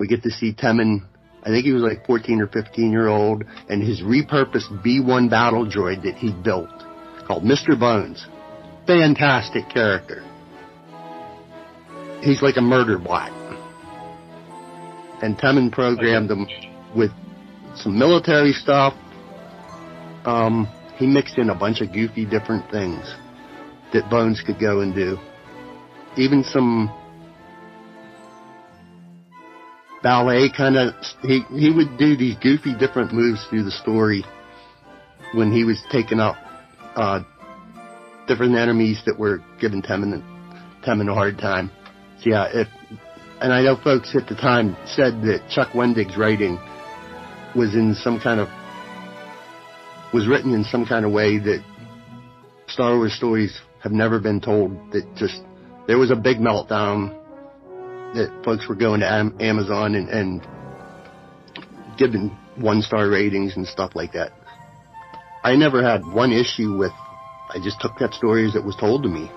We get to see Temmin. I think he was like 14 or 15 year old, and his repurposed B1 battle droid that he built called Mr. Bones. Fantastic character. He's like a murder bot. And Temmin programmed him with some military stuff. Um, he mixed in a bunch of goofy different things that Bones could go and do. Even some ballet kind of, he, he would do these goofy different moves through the story when he was taking out, uh, different enemies that were giving Temmin, Temmin a hard time. So yeah, if, and I know folks at the time said that Chuck Wendig's writing was in some kind of, was written in some kind of way that Star Wars stories have never been told that just, there was a big meltdown that folks were going to Am- Amazon and, and giving one star ratings and stuff like that. I never had one issue with, I just took that story as it was told to me.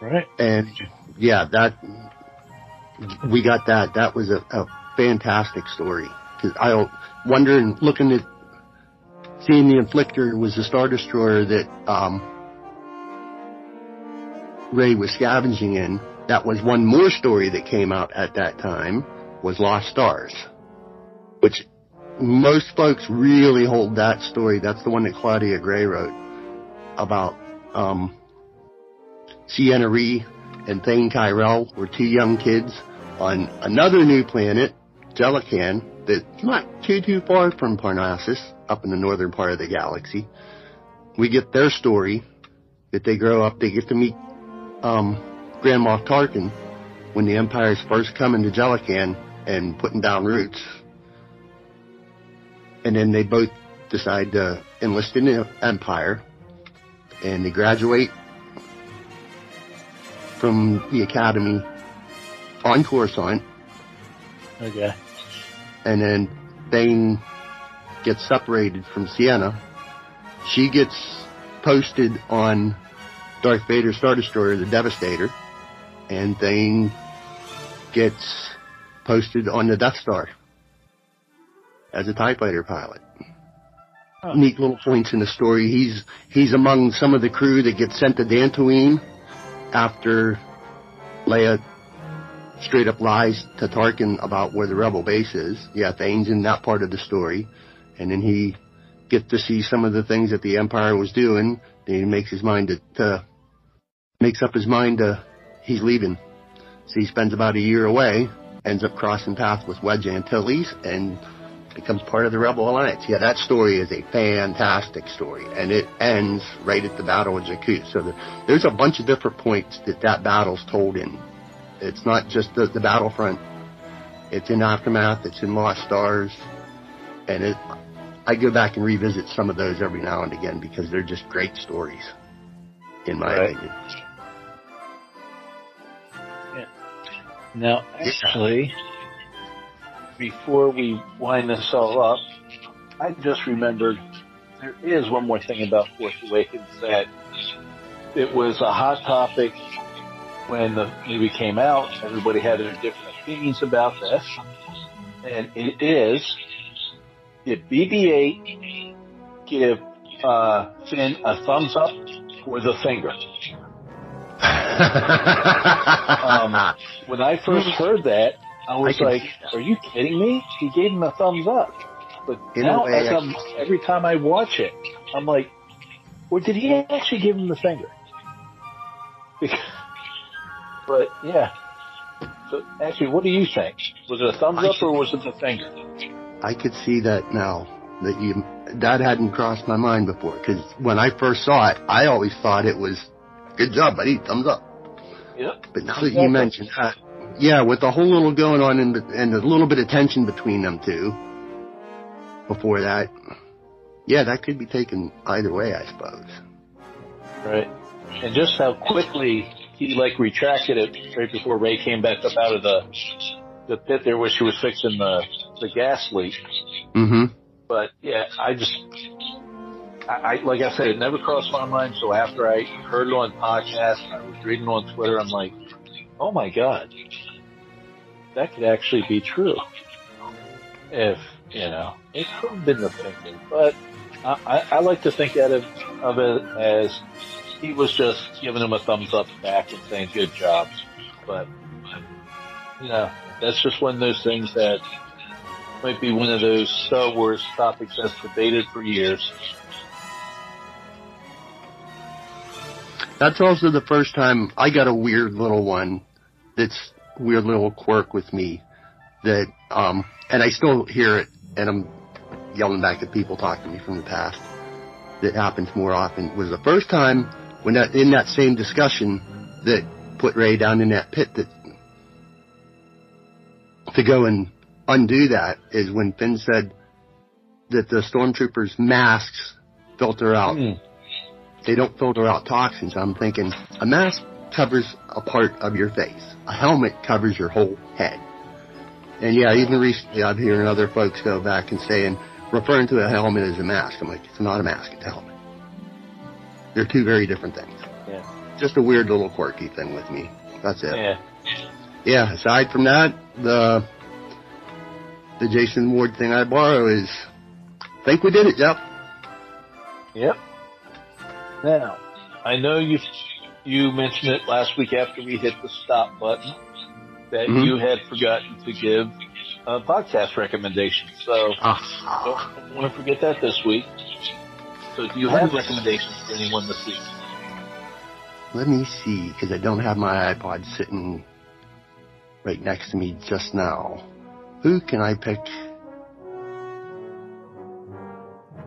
Right. And yeah, that, we got that. That was a, a fantastic story. Cause I wonder and looking at, seeing the Inflictor was the Star Destroyer that, um, Rey was scavenging in. That was one more story that came out at that time was Lost Stars, which most folks really hold that story. That's the one that Claudia Gray wrote about, um, Ciena Ree and Thane Kyrell were two young kids on another new planet, Jelucan, that's not too, too far from Parnassos, up in the northern part of the galaxy. We get their story that they grow up, they get to meet um, Grand Moff Tarkin when the Empire's first coming to Jelucan and putting down roots. And then they both decide to enlist in the Empire and they graduate from the academy on Coruscant. Okay. And then Thane gets separated from Ciena. She gets posted on Darth Vader's Star Destroyer, the Devastator, and Thane gets posted on the Death Star as a TIE fighter pilot. Huh. Neat little points in the story. He's he's among some of the crew that gets sent to Dantooine after Leia straight up lies to Tarkin about where the rebel base is. Yeah, Thane's in that part of the story. And then he gets to see some of the things that the Empire was doing. Then he makes his mind to, to makes up his mind to, he's leaving. So he spends about a year away, ends up crossing paths with Wedge Antilles, and becomes part of the Rebel Alliance. Yeah, that story is a fantastic story, and it ends right at the Battle of Jakku. So the, there's a bunch of different points that that battle's told in. It's not just the, the battlefront. It's in Aftermath, it's in Lost Stars, and it, I go back and revisit some of those every now and again because they're just great stories, in my Right. opinion. Now, actually, before we wind this all up, I just remembered there is one more thing about Force Awakens that it was a hot topic when the movie came out. Everybody had their different opinions about this. And it is, did BB-8 give uh, Finn a thumbs up or the finger? Um, when I first heard that, I was I like, "Are you kidding me?" He gave him a thumbs up. But In now, way, as I'm, every time I watch it, I'm like, "Well, did he actually give him the finger?" But yeah. So actually, what do you think? Was it a thumbs I up or was it the finger? I could see that now that you that hadn't crossed my mind before because when I first saw it, I always thought it was good job, buddy, thumbs up. Yep. But now that you mentioned that, yeah, with the whole little going on and, and a little bit of tension between them two before that, yeah, that could be taken either way, I suppose. Right. And just how quickly he like retracted it right before Rey came back up out of the the pit there where she was fixing the the gas leak. Mm-hmm. But yeah, I just I, I like I said, it never crossed my mind. So after I heard it on podcast, I was reading on Twitter, I'm like, oh my god, that could actually be true. If you know, it could have been the finger, but I, I, like to think of, of it as he was just giving him a thumbs up back and saying good job. But you know, that's just one of those things that might be one of those Star Wars topics that's debated for years. That's also the first time I got a weird little one that's weird little quirk with me that, um, and I still hear it and I'm yelling back at people talking to me from the past. That happens more often. Was the first time when that, in that same discussion that put Rey down in that pit that to go and undo that is when Finn said that the stormtroopers masks filter out they don't filter out toxins. I'm thinking a mask covers a part of your face. A helmet covers your whole head. And yeah, even recently I'm hearing other folks go back and saying, referring to a helmet as a mask. I'm like, it's not a mask, it's a helmet. They're two very different things. Yeah. Just a weird little quirky thing with me. That's it. Yeah. Yeah, aside from that, the the Jason Ward thing I borrow is think we did it, Jeff. Yep. Now, I know you you mentioned it last week after we hit the stop button that Mhm. you had forgotten to give a podcast recommendation. So Ah. don't want to forget that this week. So do you have recommendations for anyone this week? let me see, because I don't have my iPod sitting right next to me just now. Who can I pick?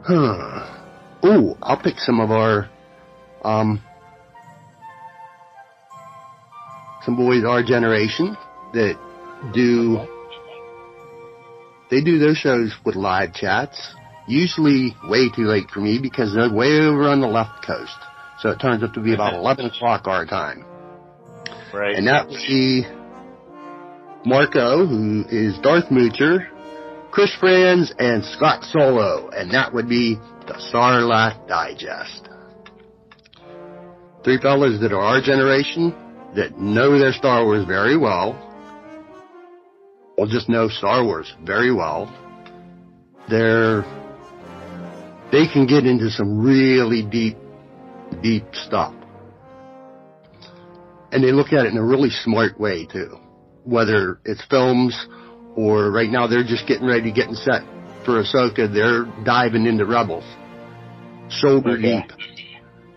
Huh. Oh, I'll pick some of our, um, some boys our generation that do, they do their shows with live chats. Usually way too late for me because they're way over on the left coast. So it turns out to be about 11 o'clock our time. Right. And that would be Marco, who is Darth Moocher, Chris Franz, and Scott Solo. And that would be the Sarlacc Digest. Three fellas that are our generation, that know their Star Wars very well, or just know Star Wars very well. They're, they can get into some really deep deep stuff. And they look at it in a really smart way too. Whether it's films or right now they're just getting ready, getting set for Ahsoka, they're diving into Rebels. Shoulder Okay. deep.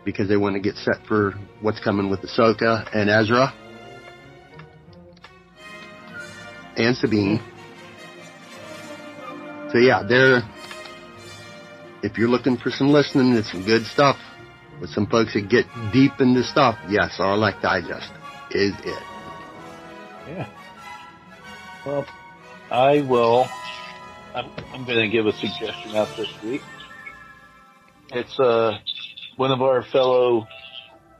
Because they want to get set for what's coming with Ahsoka and Ezra. And Sabine. So yeah, they're, if you're looking for some listening, it's some good stuff with some folks that get deep into stuff, yes, Sarlacc Digest is it. Yeah. Well, I will. I'm, I'm going to give a suggestion out this week. It's uh, one of our fellow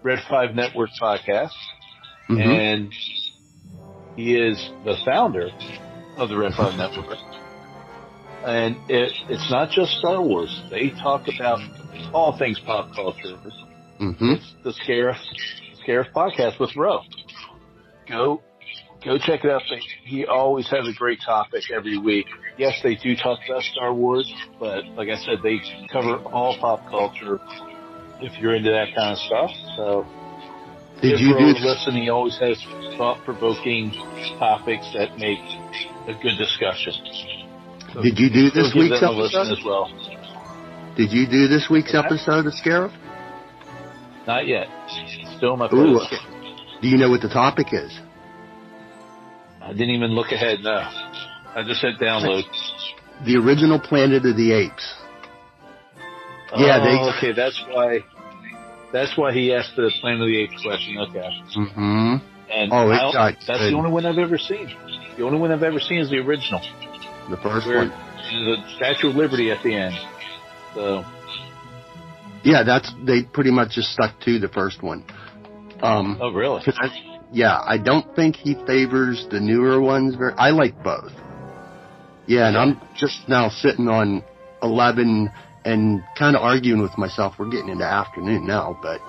Red Five Network podcasts, Mhm. and he is the founder of the Red Five Network. And it, it's not just Star Wars. They talk about all things pop culture. hmm It's the Scarif, Scarif podcast with Ro. Go, go check it out. He always has a great topic every week. Yes, they do talk about Star Wars, but like I said, they cover all pop culture if you're into that kind of stuff. So Did you do listen? He always has thought-provoking topics that make a good discussion. So Did you do this week's them a listen episode? as well? Did you do this week's episode of Scarif? Not yet. Still my Ooh. Do you know what the topic is? I didn't even look ahead. No, I just hit download. The original Planet of the Apes. Yeah, oh, they- okay. That's why. That's why he asked the Planet of the Apes question. Okay, hmm and Oh, it got that's good. the only one I've ever seen. The only one I've ever seen is the original, The first where one. a Statue of Liberty at the end. So Yeah, that's, they pretty much just stuck to the first one. Um, oh really? I- yeah, I don't think he favors the newer ones very, I like both. Yeah, and I'm just now sitting on 11 and kind of arguing with myself. We're getting into afternoon now, but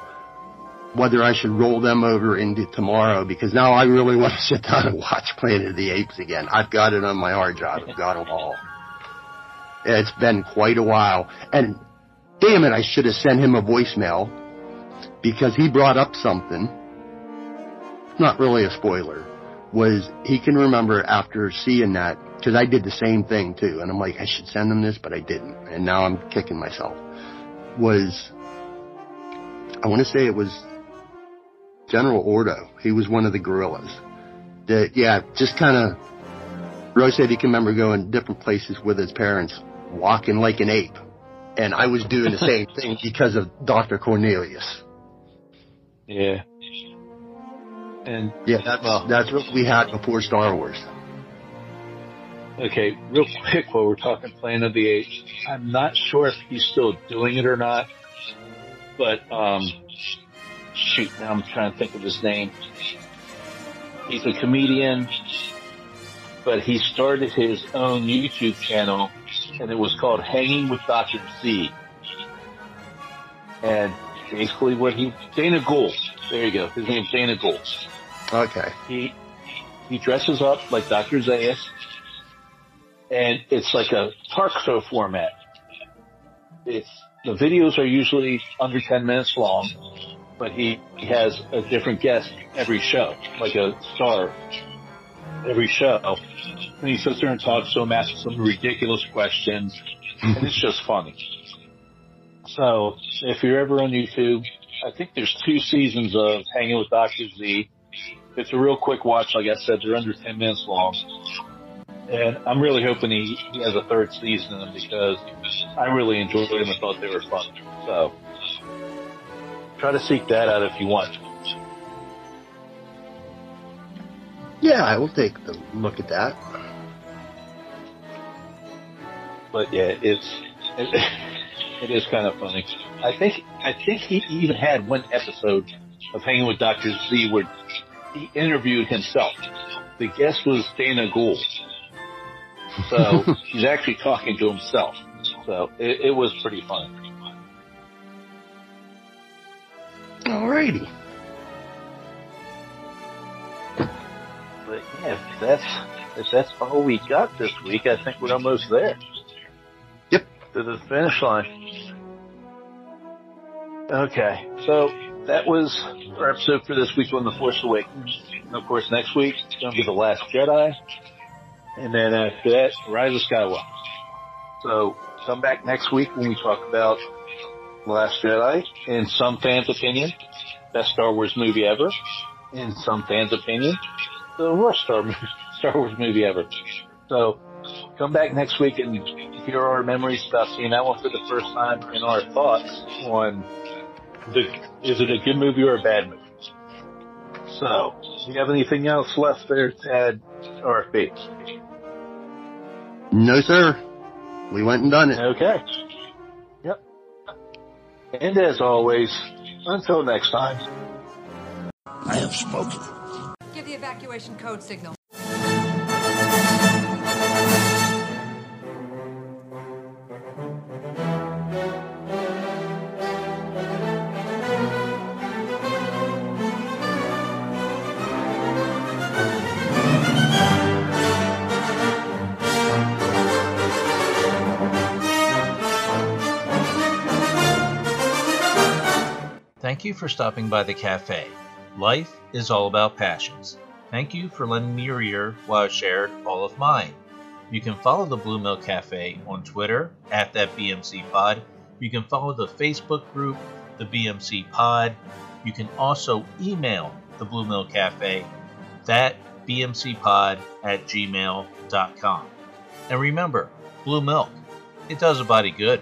whether I should roll them over into tomorrow because now I really want to sit down and watch Planet of the Apes again. I've got it on my hard drive. I've got them all. It's been quite a while. And damn it, I should have sent him a voicemail because he brought up something. Not really a spoiler. Was he can remember after seeing that because I did the same thing too, and I'm like I should send them this, but I didn't, and now I'm kicking myself. Was I want to say it was General Ordo. He was one of the guerrillas That yeah, just kind of. Rose said he can remember going different places with his parents, walking like an ape, and I was doing the same thing because of Doctor Cornelius. Yeah. And Yeah, that's Well- that's what we had before Star Wars. Okay, real quick while we're talking Planet of the Apes, I'm not sure if he's still doing it or not, but um, shoot, now I'm trying to think of his name. He's a comedian, but he started his own YouTube channel, and it was called Hanging with Dr. Z. And basically, what he Dana Gould, there you go. His name's Dana Gould. Okay. He he dresses up like Dr. Zaius, and it's like a talk show format. It's the videos are usually under ten minutes long, but he, he has a different guest every show, like a star every show. And he sits there and talks to him, asks some ridiculous questions, and it's just funny. So if you're ever on YouTube, I think there's two seasons of Hanging with Dr. Z. It's a real quick watch. Like I said, they're under 10 minutes long. And I'm really hoping he, he has a third season in them because I really enjoyed them and thought they were fun. So try to seek that out if you want. Yeah, I will take a look at that. But yeah, it's it, it is kind of funny. I think I think he even had one episode of Hanging with Doctor Z where he interviewed himself. The guest was Dana Gould, so he's actually talking to himself. So it, it was pretty fun. Alrighty. But yeah, if that's if that's all we got this week, I think we're almost there. Yep. To the finish line. Okay, so that was our episode for this week on The Force Awakens. And of course, next week it's going to be The Last Jedi. And then after that, Rise of Skywalker. So come back next week when we talk about The Last Jedi. In some fans' opinion, best Star Wars movie ever. In some fans' opinion, the worst Star, Star Wars movie ever. So come back next week and hear our memories about seeing that one for the first time and our thoughts on the, is it a good movie or a bad movie? So, do you have anything else left there to add, RFB? No, sir. We went and done it. Okay. Yep. And as always, until next time. I have spoken. Give the evacuation code signal. Thank you for stopping by the cafe. Life is all about passions. Thank you for lending me your ear while I shared all of mine. You can follow the Blue Milk Cafe on Twitter at that BMC Pod. You can follow the Facebook group, the BMC Pod. You can also email the Blue Milk Cafe, that bmcpod at gmail.com. And remember, blue milk, it does a body good.